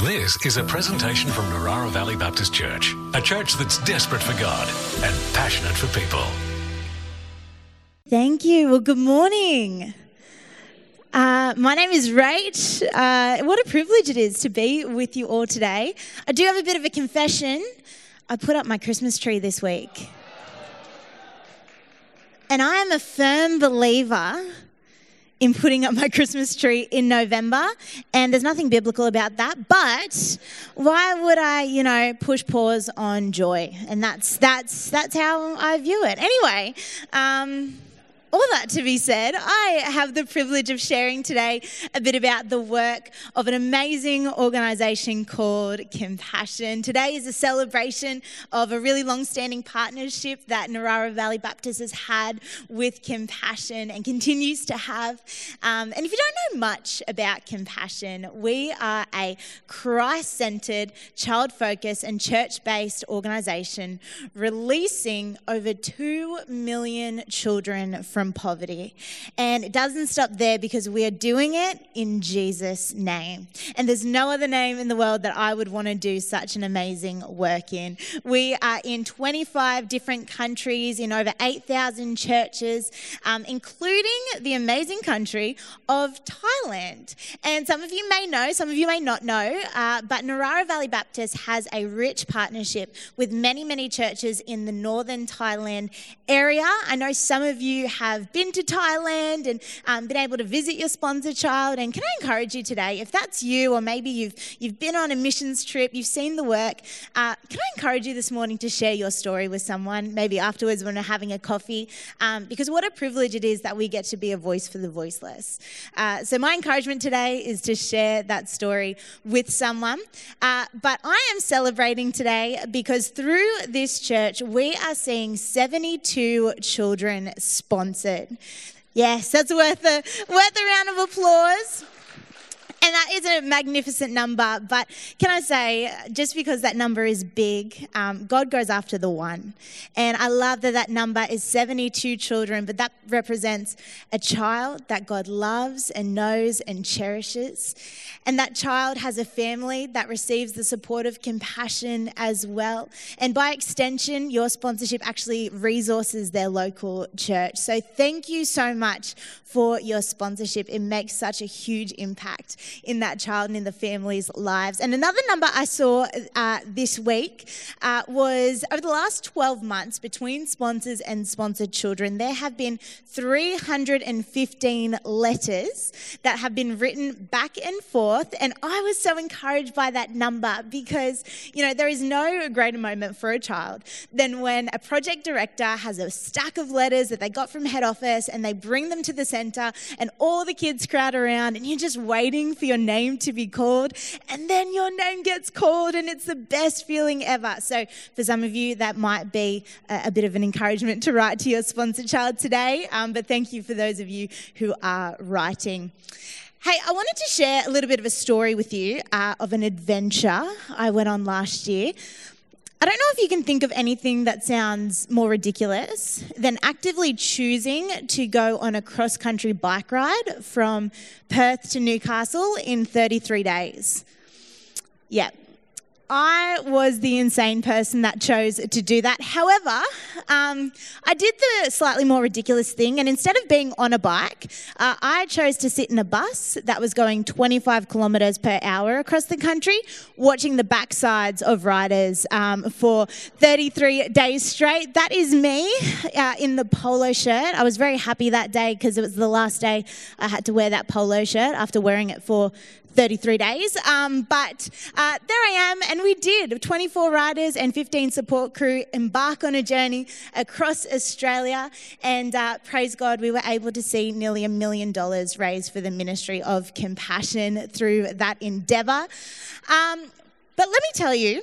This is a presentation from Narara Valley Baptist Church, a church that's desperate for God and passionate for people. Thank you. Well, good morning. Uh, my name is Rach. Uh, what a privilege it is to be with you all today. I do have a bit of a confession. I put up my Christmas tree this week. And I am a firm believer in putting up my Christmas tree in November, and there's nothing biblical about that. But why would I, you know, push pause on joy? And that's that's that's how I view it. Anyway. Um, all that to be said, I have the privilege of sharing today a bit about the work of an amazing organization called Compassion. Today is a celebration of a really long standing partnership that Narara Valley Baptist has had with Compassion and continues to have. Um, and if you don't know much about Compassion, we are a Christ centered, child focused, and church based organization releasing over 2 million children from from poverty. And it doesn't stop there because we are doing it in Jesus' name. And there's no other name in the world that I would want to do such an amazing work in. We are in 25 different countries, in over 8,000 churches, um, including the amazing country of Thailand. And some of you may know, some of you may not know, uh, but Narara Valley Baptist has a rich partnership with many, many churches in the northern Thailand area. I know some of you have have been to Thailand and um, been able to visit your sponsor child. And can I encourage you today, if that's you, or maybe you've, you've been on a missions trip, you've seen the work, uh, can I encourage you this morning to share your story with someone, maybe afterwards when we're having a coffee? Um, because what a privilege it is that we get to be a voice for the voiceless. Uh, so, my encouragement today is to share that story with someone. Uh, but I am celebrating today because through this church, we are seeing 72 children sponsored Yes, that's worth a, worth a round of applause. And that is a magnificent number. But can I say, just because that number is big, um, God goes after the one. And I love that that number is 72 children, but that represents a child that God loves and knows and cherishes. And that child has a family that receives the support of compassion as well. And by extension, your sponsorship actually resources their local church. So thank you so much for your sponsorship. It makes such a huge impact in that child and in the family's lives. And another number I saw uh, this week uh, was over the last 12 months between sponsors and sponsored children, there have been 315 letters that have been written back and forth. And I was so encouraged by that number because, you know, there is no greater moment for a child than when a project director has a stack of letters that they got from head office and they bring them to the center and all the kids crowd around and you're just waiting for your name to be called, and then your name gets called, and it's the best feeling ever. So, for some of you, that might be a, a bit of an encouragement to write to your sponsor child today, um, but thank you for those of you who are writing. Hey, I wanted to share a little bit of a story with you uh, of an adventure I went on last year. I don't know if you can think of anything that sounds more ridiculous than actively choosing to go on a cross country bike ride from Perth to Newcastle in 33 days. Yeah, I was the insane person that chose to do that. However, um, I did the slightly more ridiculous thing, and instead of being on a bike, uh, I chose to sit in a bus that was going 25 kilometres per hour across the country, watching the backsides of riders um, for 33 days straight. That is me uh, in the polo shirt. I was very happy that day because it was the last day I had to wear that polo shirt after wearing it for 33 days. Um, but uh, there I am, and we did. 24 riders and 15 support crew embark on a journey across Australia. And uh, praise God, we were able to see nearly a million dollars raised for the ministry of compassion through that endeavour. Um, but let me tell you,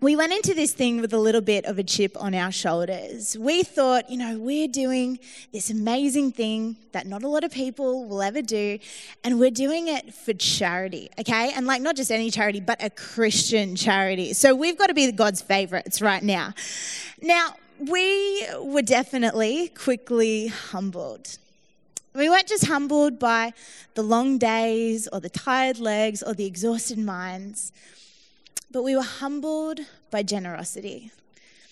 we went into this thing with a little bit of a chip on our shoulders. We thought, you know, we're doing this amazing thing that not a lot of people will ever do, and we're doing it for charity, okay? And like not just any charity, but a Christian charity. So we've got to be God's favorites right now. Now, we were definitely quickly humbled We weren't just humbled by the long days or the tired legs or the exhausted minds, but we were humbled by generosity.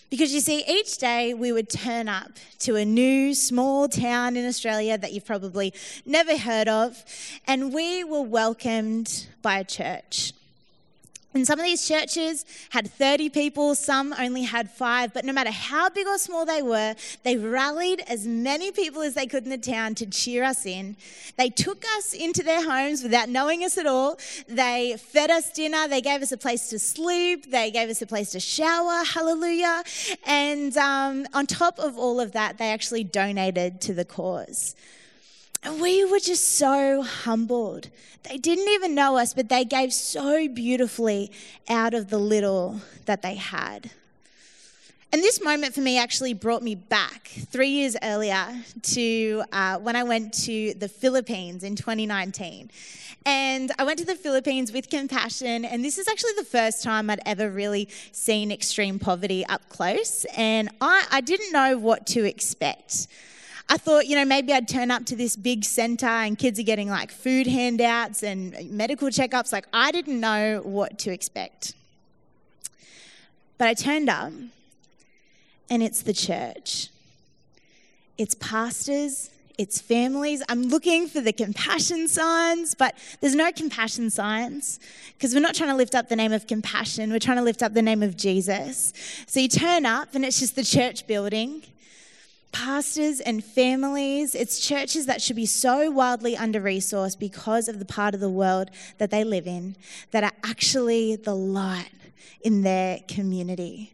Because you see, each day we would turn up to a new small town in Australia that you've probably never heard of, and we were welcomed by a church. And some of these churches had 30 people, some only had five, but no matter how big or small they were, they rallied as many people as they could in the town to cheer us in. They took us into their homes without knowing us at all. They fed us dinner, they gave us a place to sleep, they gave us a place to shower, hallelujah. And um, on top of all of that, they actually donated to the cause. And we were just so humbled. They didn't even know us, but they gave so beautifully out of the little that they had. And this moment for me actually brought me back three years earlier to uh, when I went to the Philippines in 2019. And I went to the Philippines with compassion, and this is actually the first time I'd ever really seen extreme poverty up close. And I, I didn't know what to expect. I thought, you know, maybe I'd turn up to this big center and kids are getting like food handouts and medical checkups. Like, I didn't know what to expect. But I turned up and it's the church, it's pastors, it's families. I'm looking for the compassion signs, but there's no compassion signs because we're not trying to lift up the name of compassion. We're trying to lift up the name of Jesus. So you turn up and it's just the church building pastors and families. It's churches that should be so wildly under resourced because of the part of the world that they live in that are actually the light in their community.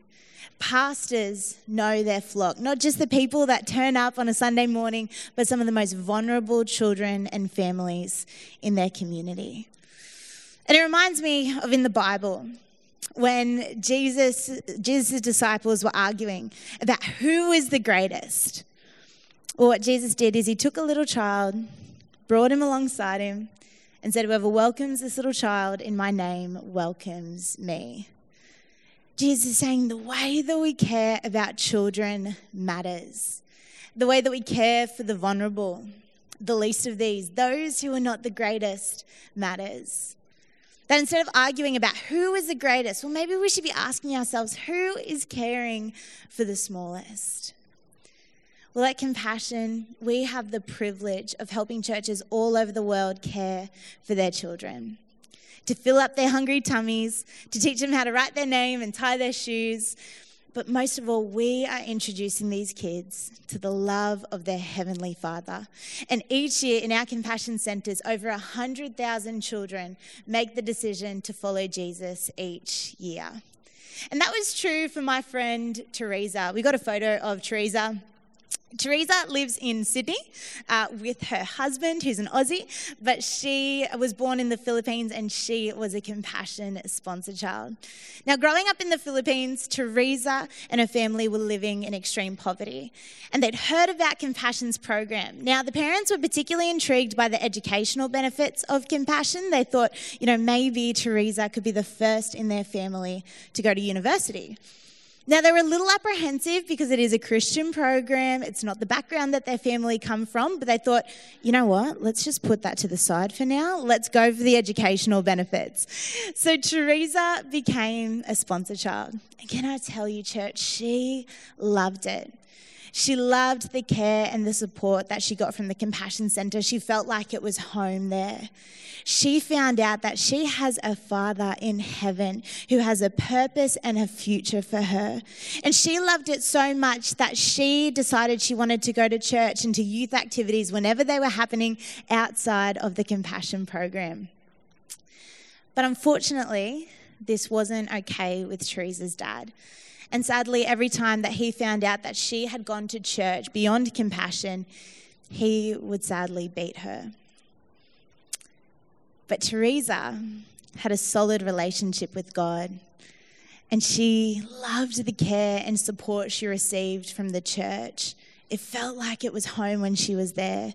Pastors know their flock, not just the people that turn up on a Sunday morning, but some of the most vulnerable children and families in their community. And it reminds me of in the Bible when Jesus, Jesus' disciples were arguing about who was the greatest. Well, what Jesus did is he took a little child, brought him alongside him, and said, Whoever welcomes this little child in my name welcomes me. Jesus is saying the way that we care about children matters. The way that we care for the vulnerable, the least of these, those who are not the greatest, matters. That instead of arguing about who is the greatest, well, maybe we should be asking ourselves who is caring for the smallest? Well, at Compassion, we have the privilege of helping churches all over the world care for their children, to fill up their hungry tummies, to teach them how to write their name and tie their shoes, but most of all, we are introducing these kids to the love of their Heavenly Father. And each year in our compassion centers, over 100,000 children make the decision to follow Jesus each year. And that was true for my friend Teresa. We got a photo of Teresa Teresa lives in Sydney uh, with her husband, who's an Aussie, but she was born in the Philippines and she was a compassion sponsor child. Now, growing up in the Philippines, Teresa and her family were living in extreme poverty, and they'd heard about Compassion's program. Now, the parents were particularly intrigued by the educational benefits of Compassion. They thought, you know, maybe Teresa could be the first in their family to go to university. Now, they were a little apprehensive because it is a Christian program. It's not the background that their family come from, but they thought, you know what, let's just put that to the side for now. Let's go for the educational benefits. So, Teresa became a sponsor child. And can I tell you, church, she loved it. She loved the care and the support that she got from the Compassion Center. She felt like it was home there. She found out that she has a father in heaven who has a purpose and a future for her. And she loved it so much that she decided she wanted to go to church and to youth activities whenever they were happening outside of the Compassion program. But unfortunately, this wasn't okay with Teresa's dad. And sadly, every time that he found out that she had gone to church beyond compassion, he would sadly beat her. But Teresa had a solid relationship with God, and she loved the care and support she received from the church. It felt like it was home when she was there.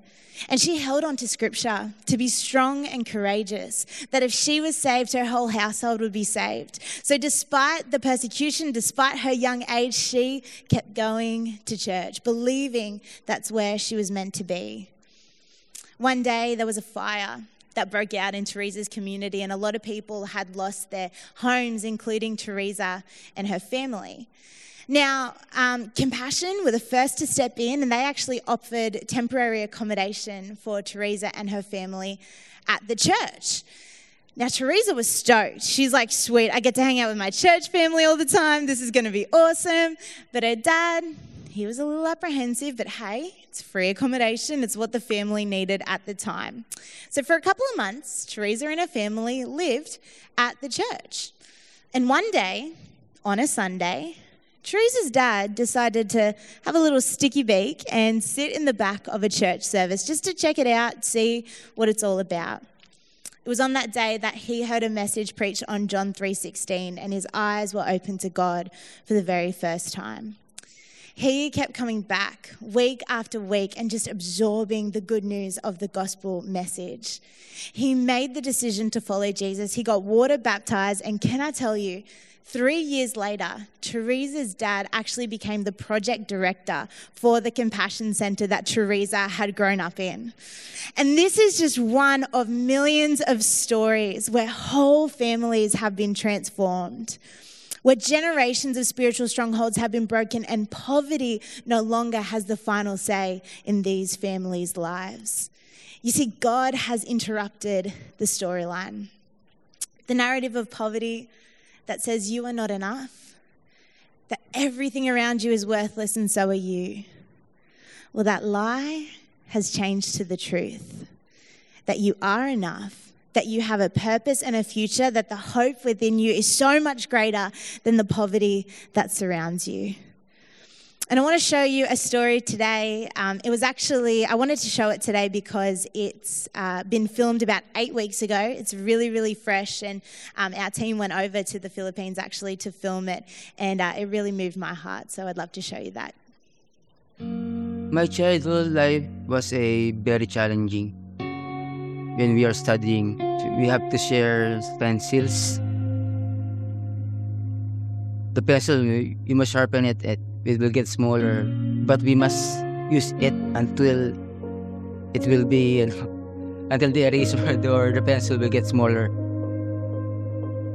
And she held on to scripture to be strong and courageous, that if she was saved, her whole household would be saved. So, despite the persecution, despite her young age, she kept going to church, believing that's where she was meant to be. One day there was a fire that broke out in Teresa's community, and a lot of people had lost their homes, including Teresa and her family. Now, um, Compassion were the first to step in, and they actually offered temporary accommodation for Teresa and her family at the church. Now, Teresa was stoked. She's like, sweet, I get to hang out with my church family all the time. This is going to be awesome. But her dad, he was a little apprehensive, but hey, it's free accommodation. It's what the family needed at the time. So, for a couple of months, Teresa and her family lived at the church. And one day, on a Sunday, Teresa's dad decided to have a little sticky beak and sit in the back of a church service just to check it out, see what it's all about. It was on that day that he heard a message preached on John 3:16 and his eyes were opened to God for the very first time. He kept coming back week after week and just absorbing the good news of the gospel message. He made the decision to follow Jesus. He got water baptized and can I tell you Three years later, Teresa's dad actually became the project director for the Compassion Center that Teresa had grown up in. And this is just one of millions of stories where whole families have been transformed where generations of spiritual strongholds have been broken and poverty no longer has the final say in these families' lives. You see, God has interrupted the storyline. The narrative of poverty that says you are not enough, that everything around you is worthless and so are you. Well, that lie has changed to the truth that you are enough, that you have a purpose and a future, that the hope within you is so much greater than the poverty that surrounds you. And I want to show you a story today. Um, it was actually, I wanted to show it today because it's uh, been filmed about eight weeks ago. It's really, really fresh. And um, our team went over to the Philippines actually to film it. And uh, it really moved my heart. So I'd love to show you that. My childhood life was a very challenging. When we are studying, we have to share pencils. The pencil, you must sharpen it it will get smaller but we must use it until it will be until the eraser or the pencil will get smaller.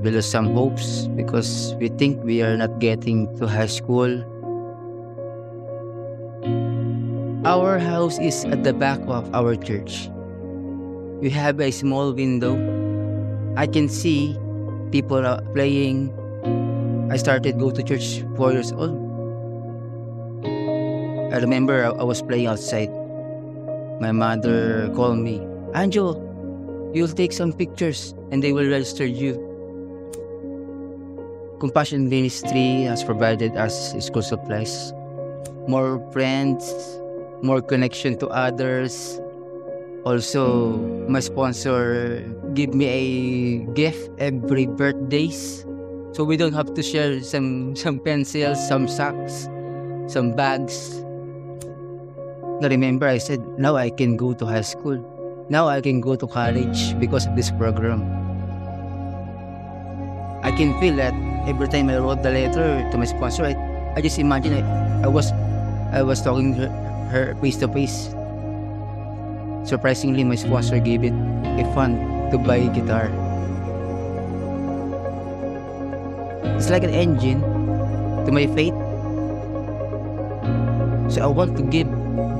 We lose some hopes because we think we are not getting to high school. Our house is at the back of our church we have a small window i can see people are playing i started go to church four years old I remember I, was playing outside. My mother called me, Angel, you'll take some pictures and they will register you. Compassion Ministry has provided us school supplies, more friends, more connection to others. Also, my sponsor give me a gift every birthdays. So we don't have to share some some pencils, some socks, some bags. I remember I said, now I can go to high school. Now I can go to college because of this program. I can feel that every time I wrote the letter to my sponsor, I, I just imagine I, I was I was talking to her face to face. Surprisingly, my sponsor gave it a fund to buy a guitar. It's like an engine to my faith. So I want to give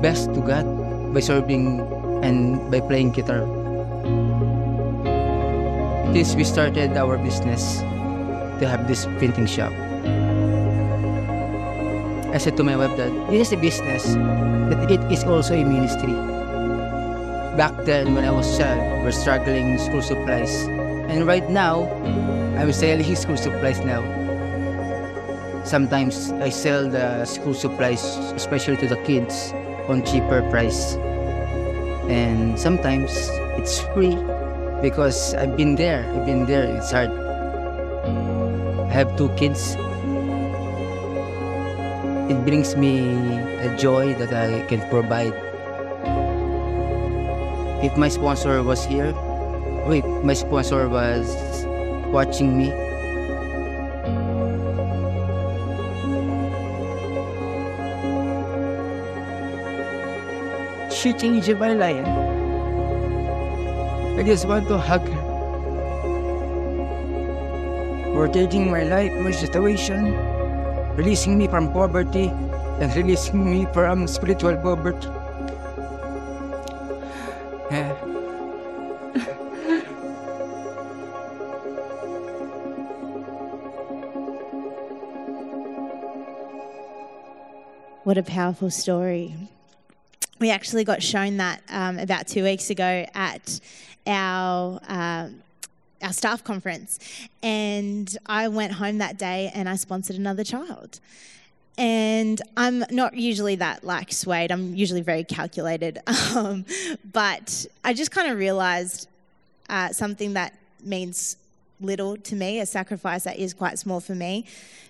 best to God by serving and by playing guitar. Since we started our business to have this printing shop, I said to my wife that this is a business, but it is also a ministry. Back then, when I was child, we're struggling school supplies. And right now, I'm selling school supplies now. Sometimes I sell the school supplies, especially to the kids, on cheaper price. And sometimes it's free because I've been there. I've been there. It's hard. I have two kids. It brings me a joy that I can provide. If my sponsor was here, or if my sponsor was watching me, she changed my life. I just want to hug her. For taking my life, my situation, releasing me from poverty, and releasing me from spiritual poverty. What a powerful story. We actually got shown that um, about two weeks ago at our. Um, our staff conference, and I went home that day and I sponsored another child. And I'm not usually that like swayed. I'm usually very calculated, um, but I just kind of realized uh, something that means little to me, a sacrifice that is quite small for me,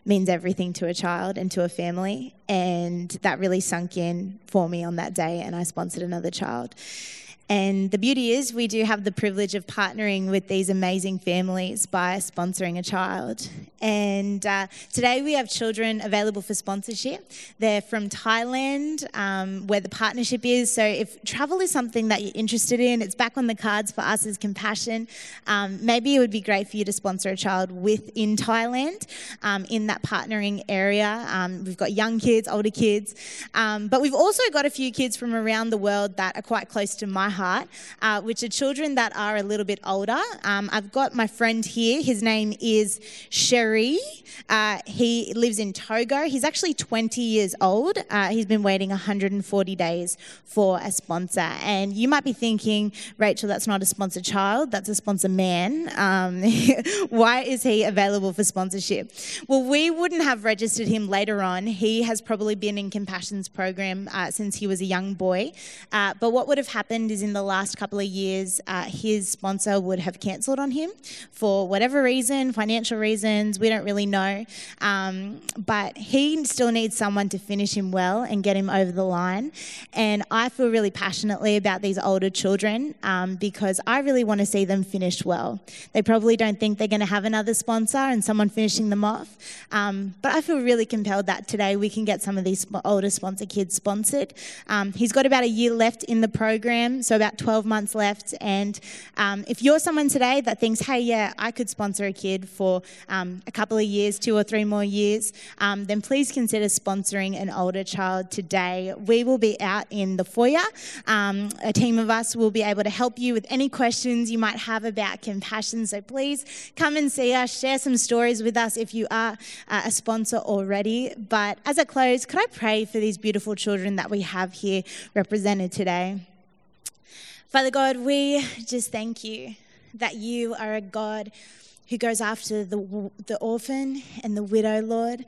means everything to a child and to a family. And that really sunk in for me on that day, and I sponsored another child. And the beauty is, we do have the privilege of partnering with these amazing families by sponsoring a child. And uh, today we have children available for sponsorship. They're from Thailand, um, where the partnership is. So if travel is something that you're interested in, it's back on the cards for us as Compassion. Um, maybe it would be great for you to sponsor a child within Thailand um, in that partnering area. Um, we've got young kids, older kids, um, but we've also got a few kids from around the world that are quite close to my heart, uh, which are children that are a little bit older. Um, I've got my friend here. His name is Sherry. Uh, he lives in Togo. He's actually 20 years old. Uh, he's been waiting 140 days for a sponsor. And you might be thinking, Rachel, that's not a sponsor child, that's a sponsor man. Um, why is he available for sponsorship? Well, we wouldn't have registered him later on. He has probably been in Compassion's program uh, since he was a young boy. Uh, but what would have happened is in the last couple of years, uh, his sponsor would have cancelled on him for whatever reason, financial reasons, we don't really know. Um, but he still needs someone to finish him well and get him over the line. And I feel really passionately about these older children um, because I really want to see them finished well. They probably don't think they're going to have another sponsor and someone finishing them off. Um, but I feel really compelled that today we can get some of these older sponsor kids sponsored. Um, he's got about a year left in the program, so about 12 months left. And um, if you're someone today that thinks, hey, yeah, I could sponsor a kid for um, a couple of years, two or three more years, um, then please consider sponsoring an older child today. We will be out in the foyer. Um, a team of us will be able to help you with any questions you might have about compassion. So please come and see us, share some stories with us if you are uh, a sponsor already. But as I close, could I pray for these beautiful children that we have here represented today? Father God, we just thank you that you are a God who goes after the, the orphan and the widow, Lord,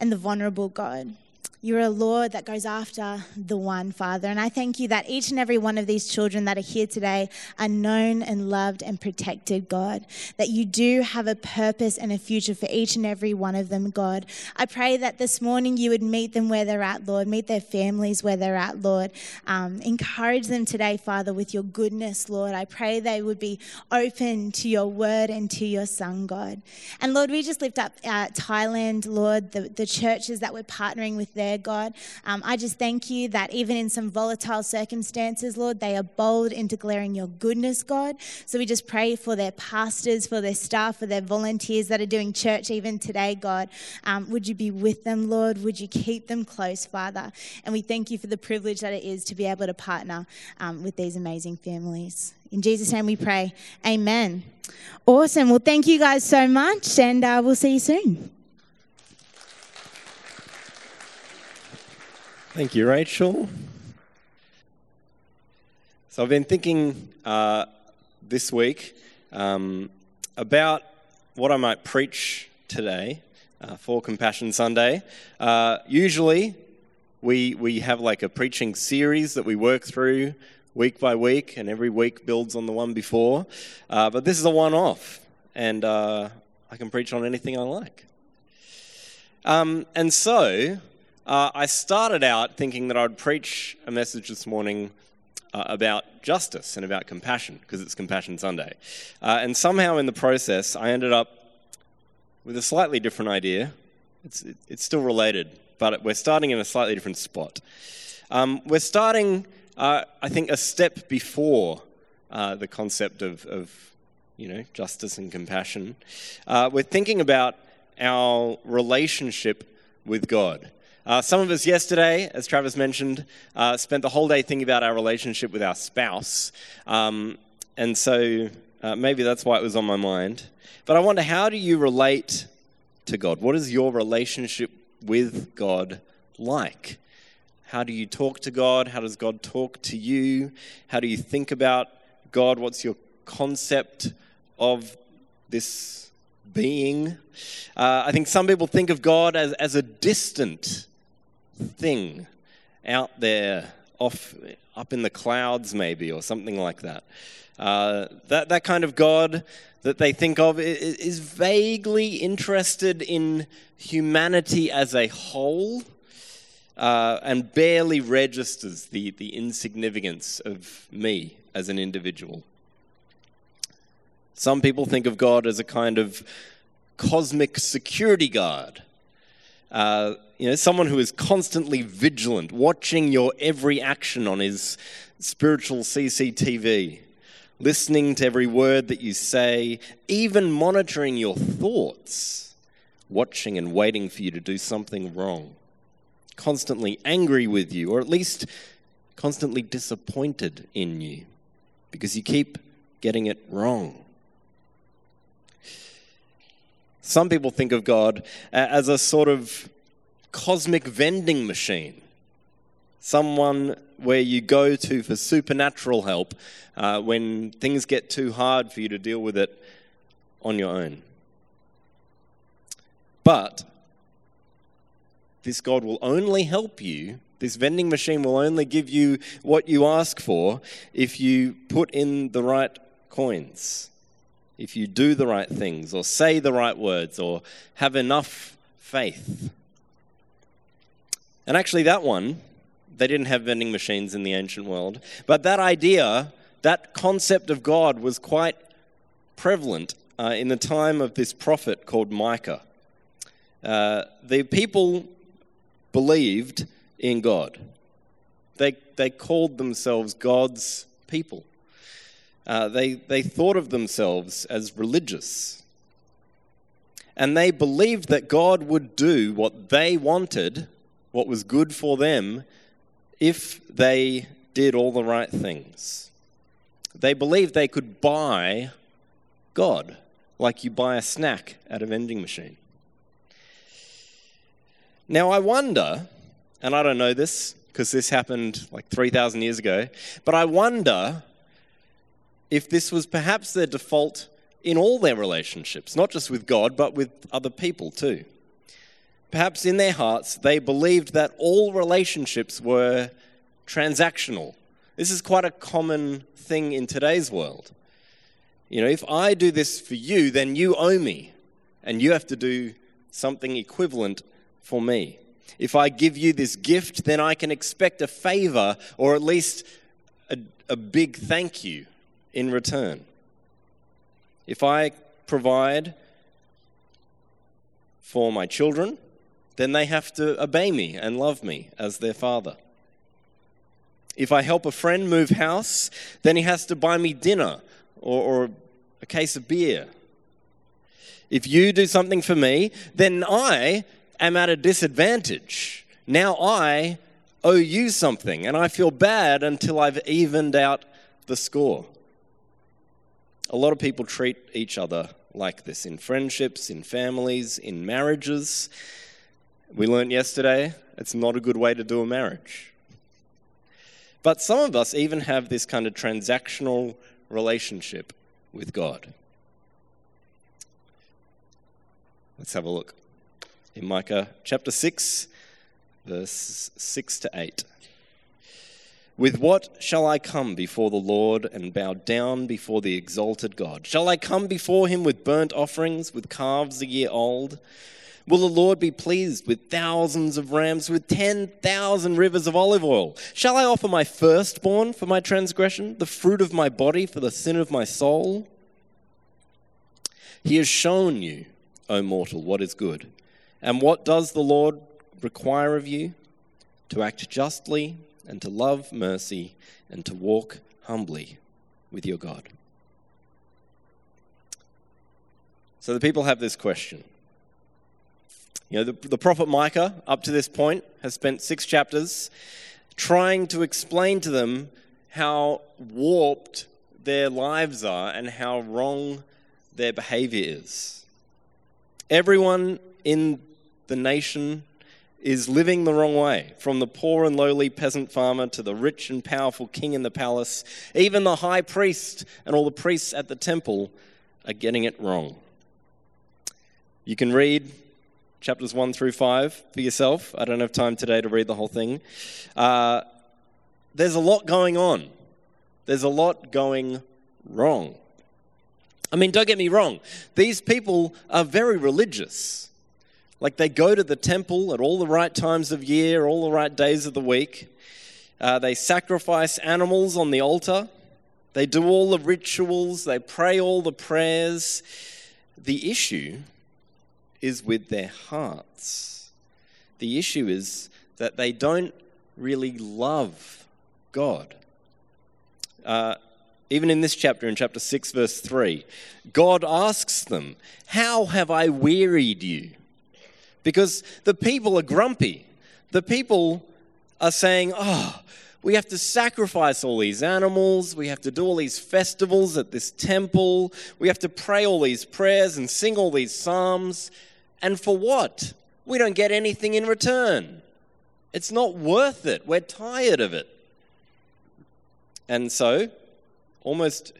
and the vulnerable, God. You're a Lord that goes after the one, Father. And I thank you that each and every one of these children that are here today are known and loved and protected, God. That you do have a purpose and a future for each and every one of them, God. I pray that this morning you would meet them where they're at, Lord. Meet their families where they're at, Lord. Um, encourage them today, Father, with your goodness, Lord. I pray they would be open to your word and to your Son, God. And Lord, we just lift up uh, Thailand, Lord, the, the churches that we're partnering with there God. Um, I just thank you that even in some volatile circumstances, Lord, they are bold in declaring your goodness, God. So we just pray for their pastors, for their staff, for their volunteers that are doing church even today, God. Um, would you be with them, Lord? Would you keep them close, Father? And we thank you for the privilege that it is to be able to partner um, with these amazing families. In Jesus' name we pray. Amen. Awesome. Well, thank you guys so much, and uh, we'll see you soon. Thank you, Rachel. So I've been thinking uh, this week um, about what I might preach today uh, for Compassion Sunday. Uh, usually, we we have like a preaching series that we work through week by week, and every week builds on the one before. Uh, but this is a one-off, and uh, I can preach on anything I like. Um, and so uh, I started out thinking that I'd preach a message this morning uh, about justice and about compassion, because it's Compassion Sunday. Uh, and somehow in the process, I ended up with a slightly different idea. It's, it's still related, but we're starting in a slightly different spot. Um, we're starting, uh, I think, a step before uh, the concept of, of, you know, justice and compassion, uh, we're thinking about our relationship with God. Uh, some of us yesterday, as Travis mentioned, uh, spent the whole day thinking about our relationship with our spouse. Um, and so uh, maybe that's why it was on my mind. But I wonder, how do you relate to God? What is your relationship with God like? How do you talk to God? How does God talk to you? How do you think about God? What's your concept of this being? Uh, I think some people think of God as, as a distant thing out there, off up in the clouds, maybe, or something like that. Uh, that that kind of God that they think of is vaguely interested in humanity as a whole. Uh, and barely registers the, the insignificance of me as an individual. Some people think of God as a kind of cosmic security guard. Uh, you know, someone who is constantly vigilant, watching your every action on his spiritual CCTV, listening to every word that you say, even monitoring your thoughts, watching and waiting for you to do something wrong, constantly angry with you, or at least constantly disappointed in you because you keep getting it wrong. Some people think of God as a sort of cosmic vending machine, someone where you go to for supernatural help uh, when things get too hard for you to deal with it on your own. But this God will only help you. This vending machine will only give you what you ask for if you put in the right coins, if you do the right things, or say the right words, or have enough faith. And actually, that one, they didn't have vending machines in the ancient world, but that idea, that concept of God was quite prevalent uh, in the time of this prophet called Micah. Uh, the people believed in God. They, they called themselves God's people. Uh, they, they thought of themselves as religious. And they believed that God would do what they wanted, what was good for them, if they did all the right things. They believed they could buy God, like you buy a snack at a vending machine. Now, I wonder, and I don't know this because this happened like 3,000 years ago, but I wonder if this was perhaps their default in all their relationships, not just with God, but with other people too. Perhaps in their hearts, they believed that all relationships were transactional. This is quite a common thing in today's world. You know, if I do this for you, then you owe me, and you have to do something equivalent for me. If I give you this gift, then I can expect a favor or at least a, a big thank you in return. If I provide for my children, then they have to obey me and love me as their father. If I help a friend move house, then he has to buy me dinner or, or a case of beer. If you do something for me, then I am at a disadvantage. Now I owe you something, and I feel bad until I've evened out the score. A lot of people treat each other like this in friendships, in families, in marriages. We learned yesterday it's not a good way to do a marriage. But some of us even have this kind of transactional relationship with God. Let's have a look in Micah chapter 6, verses 6 to 8. With what shall I come before the Lord and bow down before the exalted God? Shall I come before him with burnt offerings, with calves a year old? Will the Lord be pleased with thousands of rams, with 10,000 rivers of olive oil? Shall I offer my firstborn for my transgression, the fruit of my body for the sin of my soul? He has shown you, O mortal, what is good. And what does the Lord require of you? To act justly and to love mercy and to walk humbly with your God? So the people have this question. You know, the, the prophet Micah, up to this point, has spent six chapters trying to explain to them how warped their lives are and how wrong their behavior is. Everyone in the nation is living the wrong way, from the poor and lowly peasant farmer to the rich and powerful king in the palace. Even the high priest and all the priests at the temple are getting it wrong. You can read chapters 1 through 5 for yourself. I don't have time today to read the whole thing. Uh, there's a lot going on, there's a lot going wrong. I mean, don't get me wrong, these people are very religious. Like they go to the temple at all the right times of year, all the right days of the week. Uh, they sacrifice animals on the altar. They do all the rituals. They pray all the prayers. The issue is with their hearts. The issue is that they don't really love God. Uh, even in this chapter, in chapter 6, verse 3, God asks them, How have I wearied you? Because the people are grumpy. The people are saying, Oh, we have to sacrifice all these animals. We have to do all these festivals at this temple. We have to pray all these prayers and sing all these psalms. And for what? We don't get anything in return. It's not worth it. We're tired of it. And so, almost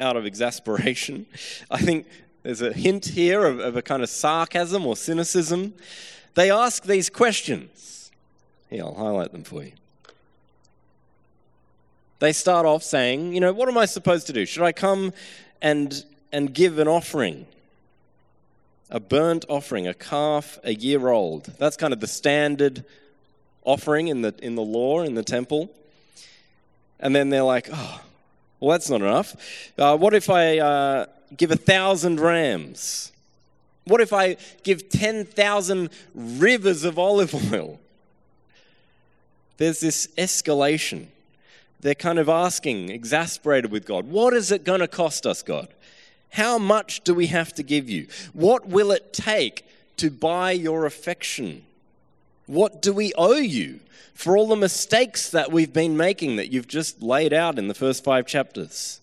out of exasperation, I think there's a hint here of, of, a kind of sarcasm or cynicism. They ask these questions. Here, I'll highlight them for you. They start off saying, you know, what am I supposed to do? Should I come and, and give an offering? A burnt offering, a calf a year old. That's kind of the standard offering in the, in the law, in the temple. And then they're like, oh, well, that's not enough. Uh, what if I uh, give a thousand rams? What if I give 10,000 rivers of olive oil? There's this escalation. They're kind of asking, exasperated with God, what is it going to cost us, God? How much do we have to give you? What will it take to buy your affection? What do we owe you for all the mistakes that we've been making that you've just laid out in the first five chapters?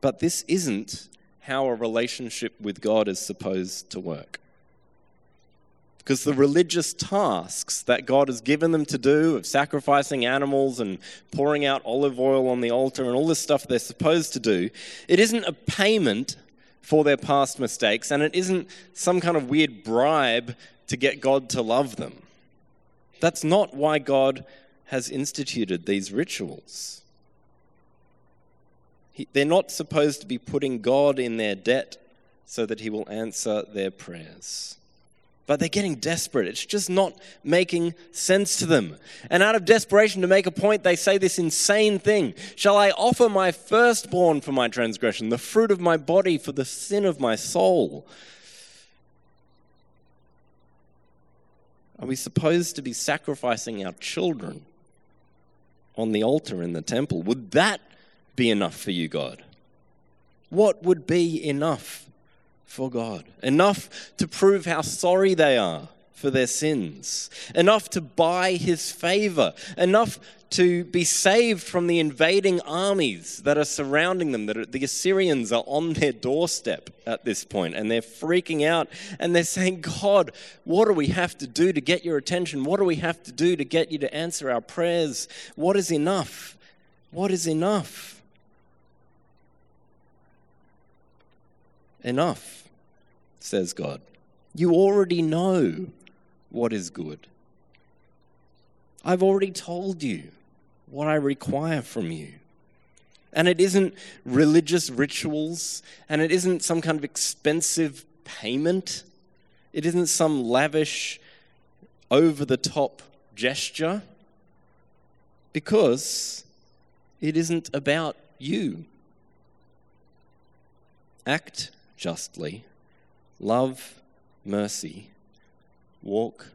But this isn't how a relationship with God is supposed to work. Because the religious tasks that God has given them to do of sacrificing animals and pouring out olive oil on the altar and all this stuff they're supposed to do, it isn't a payment for their past mistakes and it isn't some kind of weird bribe to get God to love them. That's not why God has instituted these rituals. He, they're not supposed to be putting God in their debt so that He will answer their prayers. But they're getting desperate. It's just not making sense to them. And out of desperation to make a point, they say this insane thing Shall I offer my firstborn for my transgression, the fruit of my body for the sin of my soul? Are we supposed to be sacrificing our children on the altar in the temple? Would that be enough for you, God? What would be enough for God? Enough to prove how sorry they are for their sins, enough to buy his favor, enough to be saved from the invading armies that are surrounding them. That the Assyrians are on their doorstep at this point and they're freaking out and they're saying, God, what do we have to do to get your attention? What do we have to do to get you to answer our prayers? What is enough? What is enough? Enough, says God. You already know what is good. I've already told you what I require from you. And it isn't religious rituals, and it isn't some kind of expensive payment. It isn't some lavish, over the top gesture, because it isn't about you. Act justly, love mercy, walk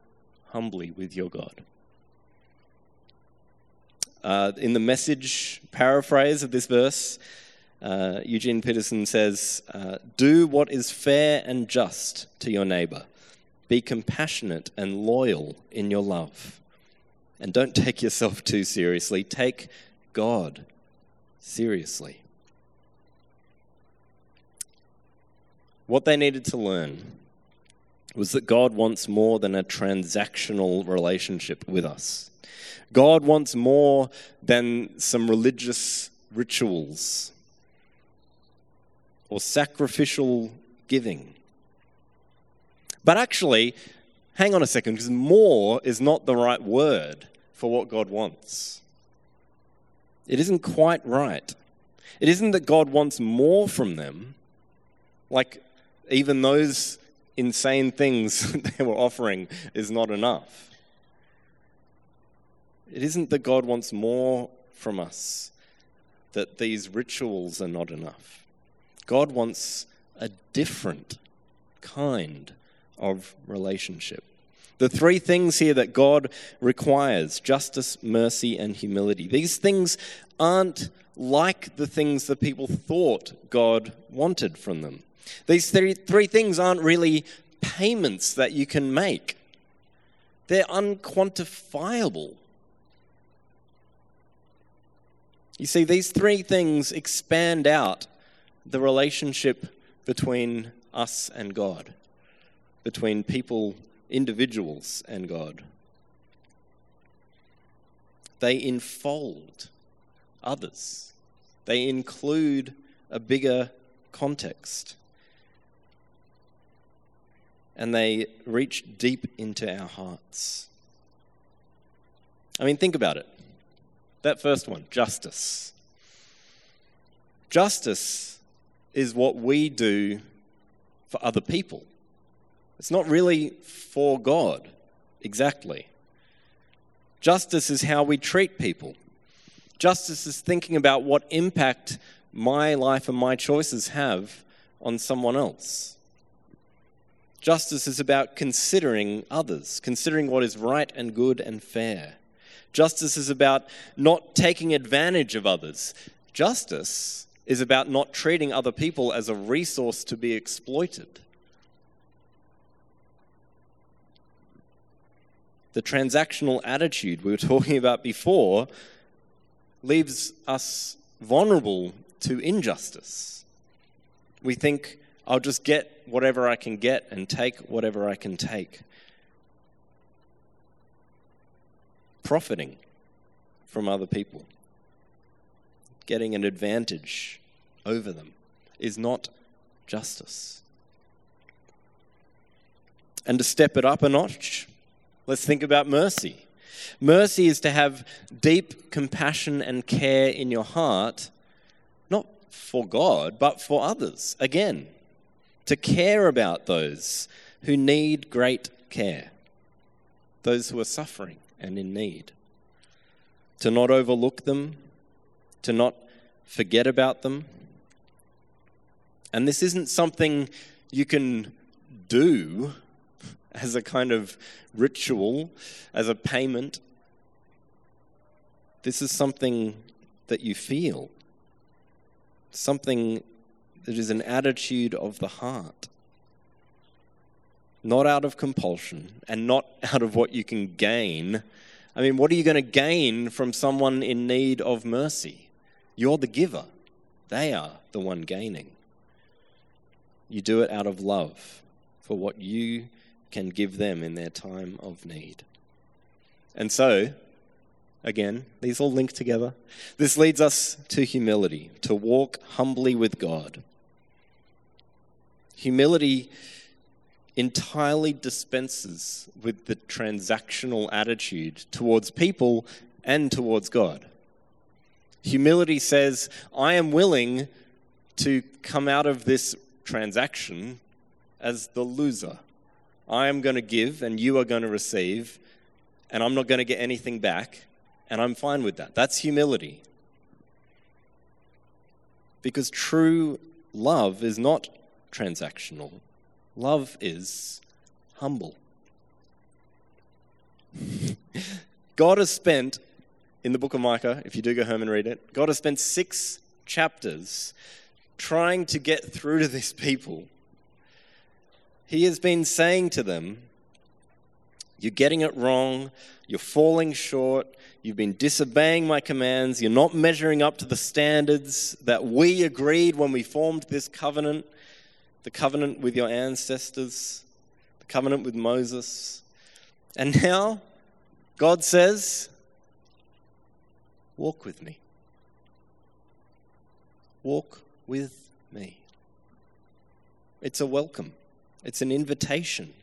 humbly with your God. Uh, in the message paraphrase of this verse, uh, Eugene Peterson says, uh, Do what is fair and just to your neighbor. Be compassionate and loyal in your love. And don't take yourself too seriously. Take God seriously. What they needed to learn was that God wants more than a transactional relationship with us. God wants more than some religious rituals or sacrificial giving. But actually, hang on a second, because more is not the right word for what God wants. It isn't quite right. It isn't that God wants more from them, like even those insane things they were offering is not enough. It isn't that God wants more from us, that these rituals are not enough. God wants a different kind of relationship. The three things here that God requires justice, mercy, and humility. These things aren't like the things that people thought God wanted from them. These three, three things aren't really payments that you can make, they're unquantifiable. You see, these three things expand out the relationship between us and God, between people, individuals, and God. They enfold others, they include a bigger context. And they reach deep into our hearts. I mean, think about it. That first one, justice. Justice is what we do for other people. It's not really for God, exactly. Justice is how we treat people. Justice is thinking about what impact my life and my choices have on someone else. Justice is about considering others, considering what is right and good and fair. Justice is about not taking advantage of others. Justice is about not treating other people as a resource to be exploited. The transactional attitude we were talking about before leaves us vulnerable to injustice. We think, I'll just get whatever I can get and take whatever I can take. Profiting from other people, getting an advantage over them, is not justice. And to step it up a notch, let's think about mercy. Mercy is to have deep compassion and care in your heart, not for God, but for others. Again, to care about those who need great care, those who are suffering and in need, to not overlook them, to not forget about them. And this isn't something you can do as a kind of ritual, as a payment. This is something that you feel, something that is an attitude of the heart. Not out of compulsion and not out of what you can gain. I mean, what are you going to gain from someone in need of mercy? You're the giver, they are the one gaining. You do it out of love for what you can give them in their time of need. And so, again, these all link together. This leads us to humility, to walk humbly with God. Humility entirely dispenses with the transactional attitude towards people and towards God. Humility says, I am willing to come out of this transaction as the loser. I am going to give and you are going to receive, and I'm not going to get anything back, and I'm fine with that. That's humility. Because true love is not transactional, love is humble. God has spent in the book of Micah, if you do go home and read it, God has spent six chapters trying to get through to these people. He has been saying to them, You're getting it wrong, you're falling short, you've been disobeying my commands, you're not measuring up to the standards that we agreed when we formed this covenant, the covenant with your ancestors, the covenant with Moses. And now, God says, Walk with me. Walk with me. It's a welcome, it's an invitation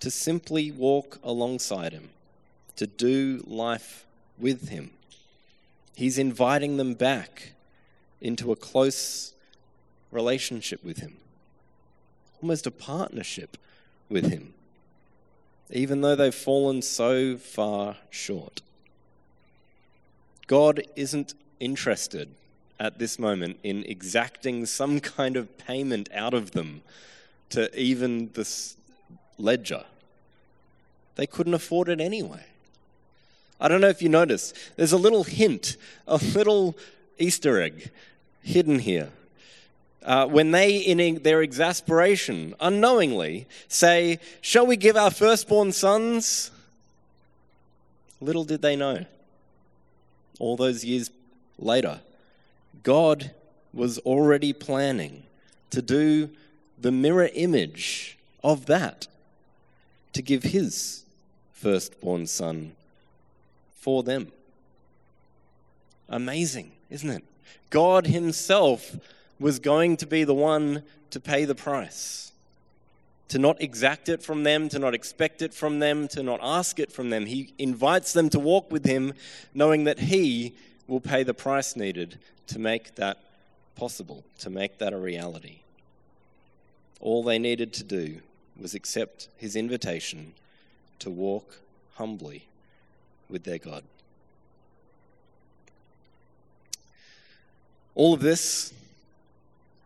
to simply walk alongside Him, to do life with Him. He's inviting them back into a close relationship with Him, almost a partnership with Him, even though they've fallen so far short. God isn't interested at this moment in exacting some kind of payment out of them to even this ledger. They couldn't afford it anyway. I don't know if you noticed, there's a little hint, a little Easter egg hidden here. Uh, when they, in their exasperation, unknowingly say, Shall we give our firstborn sons? Little did they know, all those years later, God was already planning to do the mirror image of that, to give his firstborn son for them. Amazing, isn't it? God Himself was going to be the one to pay the price. To not exact it from them, to not expect it from them, to not ask it from them. He invites them to walk with Him, knowing that He will pay the price needed to make that possible, to make that a reality. All they needed to do was accept his invitation to walk humbly with their God. All of this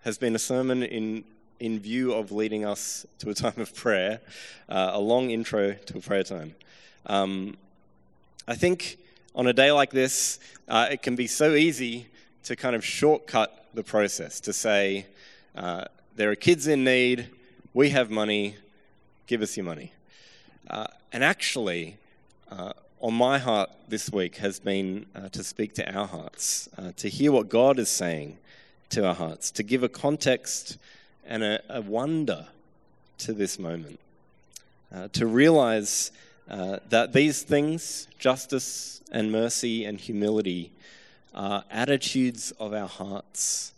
has been a sermon in, in view of leading us to a time of prayer, uh, a long intro to a prayer time. Um, I think on a day like this, uh, it can be so easy to kind of shortcut the process to say, uh, there are kids in need, we have money, give us your money. Uh, and actually, uh, on my heart this week has been uh, to speak to our hearts, uh, to hear what God is saying to our hearts, to give a context and a, a wonder to this moment, uh, to realize uh, that these things, justice and mercy and humility, are attitudes of our hearts.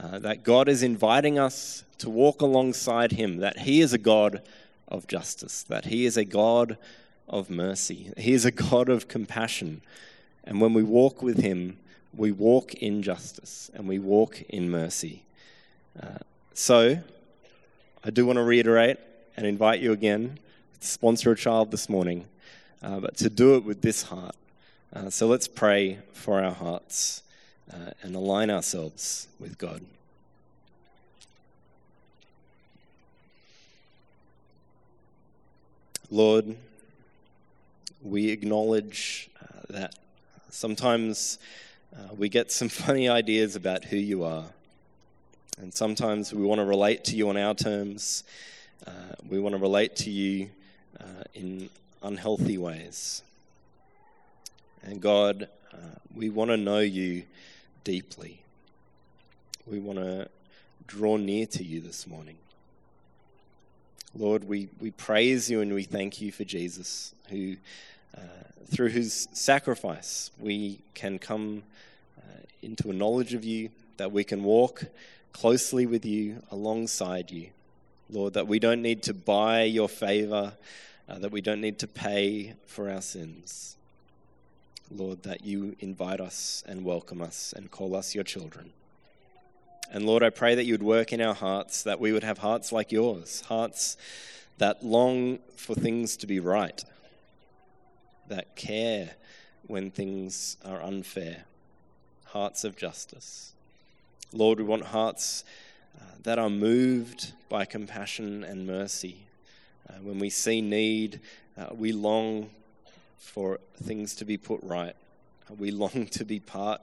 Uh, that God is inviting us to walk alongside Him, that He is a God of justice, that He is a God of mercy, He is a God of compassion. And when we walk with Him, we walk in justice and we walk in mercy. Uh, so, I do want to reiterate and invite you again to sponsor a child this morning, uh, but to do it with this heart. Uh, so let's pray for our hearts uh, and align ourselves with God. Lord, we acknowledge uh, that sometimes uh, we get some funny ideas about who you are. And sometimes we want to relate to you on our terms. Uh, we want to relate to you uh, in unhealthy ways. And God, uh, we want to know you deeply. We want to draw near to you this morning. Lord, we, we praise you and we thank you for Jesus, who, uh, through his sacrifice, we can come uh, into a knowledge of you, that we can walk closely with you, alongside you. Lord, that we don't need to buy your favor, uh, that we don't need to pay for our sins. Lord, that you invite us and welcome us and call us your children. And Lord, I pray that you would work in our hearts, that we would have hearts like yours, hearts that long for things to be right, that care when things are unfair, hearts of justice. Lord, we want hearts uh, that are moved by compassion and mercy. Uh, when we see need, uh, we long for things to be put right. We long to be part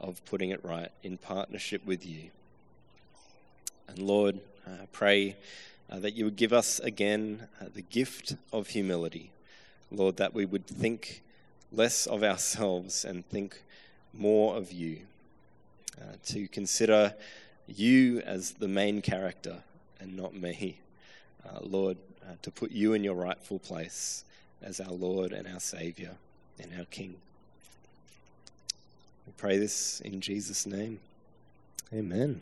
of putting it right in partnership with you. And Lord, I pray uh, that you would give us again uh, the gift of humility. Lord, that we would think less of ourselves and think more of you. Uh, to consider you as the main character and not me. Uh, Lord, uh, to put you in your rightful place as our Lord and our Savior and our King. We pray this in Jesus' name. Amen.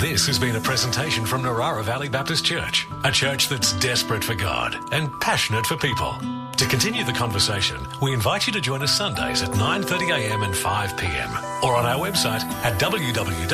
This has been a presentation from Narara Valley Baptist Church, a church that's desperate for God and passionate for people. To continue the conversation, we invite you to join us Sundays at 9:30 a.m. and 5 p.m. or on our website at www.nvbc.info.